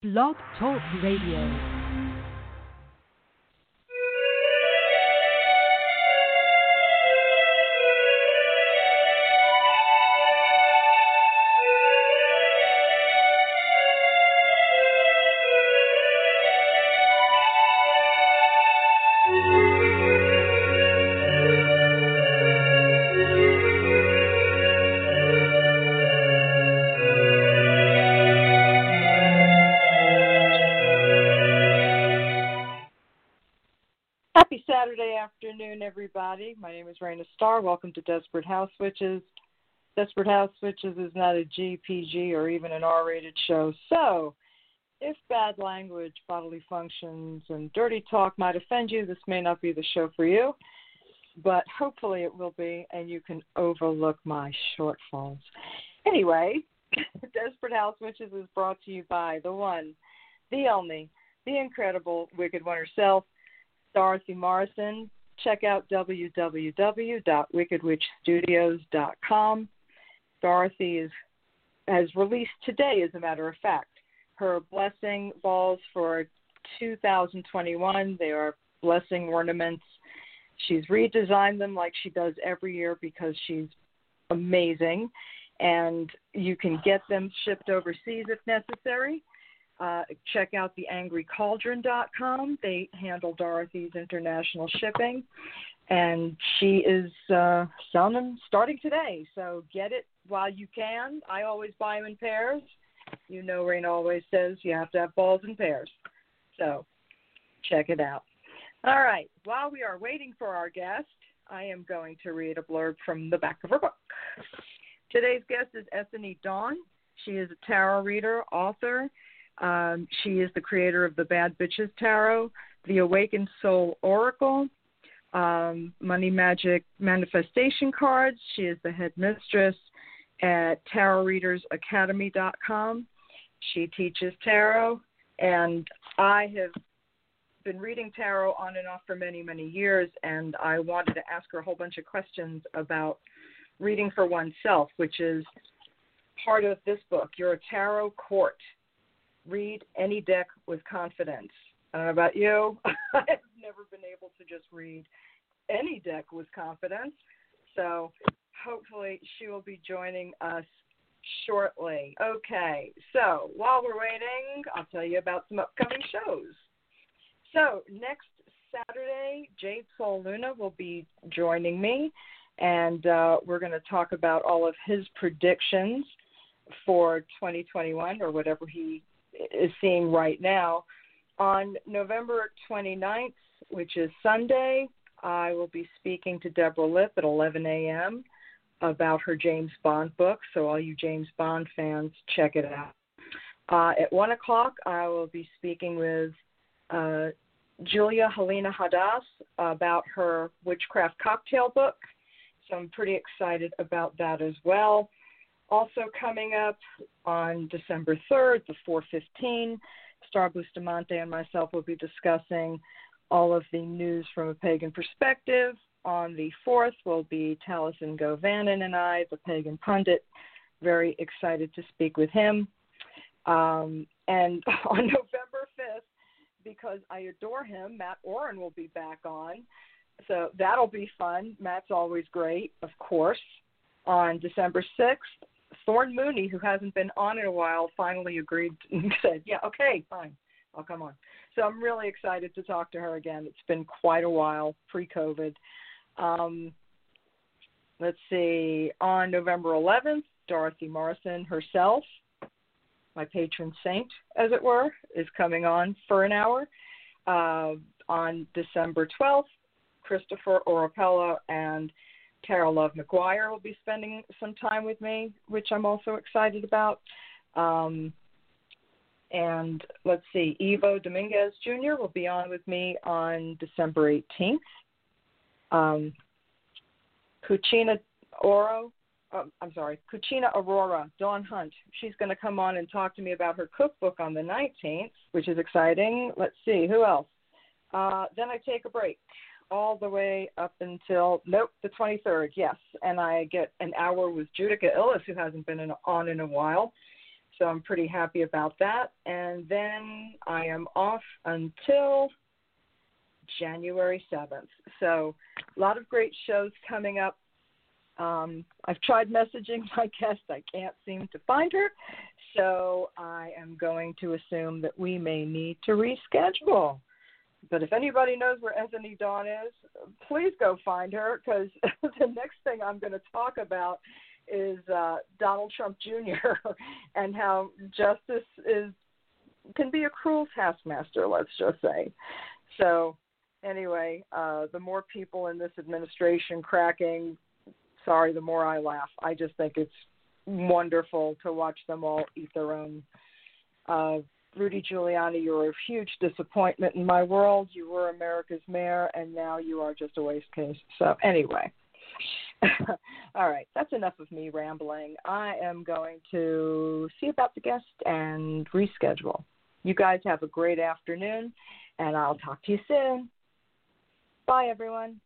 Blog Talk Radio. Afternoon, everybody. My name is Raina Starr. Welcome to Desperate House Witches. Desperate House Witches is not a GPG or even an R rated show. So, if bad language, bodily functions, and dirty talk might offend you, this may not be the show for you. But hopefully it will be, and you can overlook my shortfalls. Anyway, Desperate House Witches is brought to you by the one, the only, the incredible Wicked One herself. Dorothy Morrison. Check out www.wickedwitchstudios.com. Dorothy is has released today, as a matter of fact, her blessing balls for 2021. They are blessing ornaments. She's redesigned them like she does every year because she's amazing. And you can get them shipped overseas if necessary. Uh, check out theangrycauldron.com. They handle Dorothy's international shipping, and she is uh, selling them starting today. So get it while you can. I always buy them in pairs. You know, Rain always says you have to have balls in pairs. So check it out. All right. While we are waiting for our guest, I am going to read a blurb from the back of her book. Today's guest is Ethony Dawn. She is a tarot reader, author, um, she is the creator of the Bad Bitches Tarot, the Awakened Soul Oracle, um, Money Magic Manifestation Cards. She is the head mistress at TarotReadersAcademy.com. She teaches tarot, and I have been reading tarot on and off for many, many years, and I wanted to ask her a whole bunch of questions about reading for oneself, which is part of this book. You're a tarot court read any deck with confidence. I don't know about you. I've never been able to just read any deck with confidence. So hopefully she will be joining us shortly. Okay, so while we're waiting, I'll tell you about some upcoming shows. So next Saturday, Jade Soul Luna will be joining me, and uh, we're going to talk about all of his predictions for 2021 or whatever he is seeing right now. On November 29th, which is Sunday, I will be speaking to Deborah Lipp at 11 a.m. about her James Bond book. So, all you James Bond fans, check it out. Uh, at 1 o'clock, I will be speaking with uh, Julia Halina Hadas about her Witchcraft Cocktail book. So, I'm pretty excited about that as well. Also coming up on December 3rd, the 415, Star Bustamonte and myself will be discussing all of the news from a pagan perspective. On the 4th will be Taliesin Govannon and I, the pagan pundit. Very excited to speak with him. Um, and on November 5th, because I adore him, Mat Auryn will be back on. So that'll be fun. Matt's always great, of course. On December 6th, Thorn Mooney, who hasn't been on in a while, finally agreed and said, "Yeah, okay, fine, I'll come on." So I'm really excited to talk to her again. It's been quite a while pre-COVID. Um, let's see. On November 11th, Dorothy Morrison herself, my patron saint, as it were, is coming on for an hour. Uh, on December 12th, Christopher Orapello and Tara Love Maguire will be spending some time with me, which I'm also excited about. Um, and let's see, Ivo Dominguez Jr. will be on with me on December 18th. Um, Cucina Oro, uh, I'm sorry, Cucina Aurora, Dawn Hunt. She's going to come on and talk to me about her cookbook on the 19th, which is exciting. Let's see, who else? Uh, then I take a break all the way up until nope the 23rd. Yes, and I get an hour with Judika Illes, who hasn't been in, on in a while. So I'm pretty happy about that. And then I am off until January 7th. So a lot of great shows coming up. Um, I've tried messaging my guest. I can't seem to find her. So I am going to assume that we may need to reschedule. But if anybody knows where Ethony Dawn is, please go find her because the next thing I'm going to talk about is uh, Donald Trump Jr. and how justice is can be a cruel taskmaster. Let's just say. So anyway, uh, the more people in this administration cracking, sorry, the more I laugh. I just think it's wonderful to watch them all eat their own. Uh, Rudy Giuliani, you're a huge disappointment in my world. You were America's mayor, and now you are just a waste case. So, anyway. All right, that's enough of me rambling. I am going to see about the guest and reschedule. You guys have a great afternoon, and I'll talk to you soon. Bye, everyone.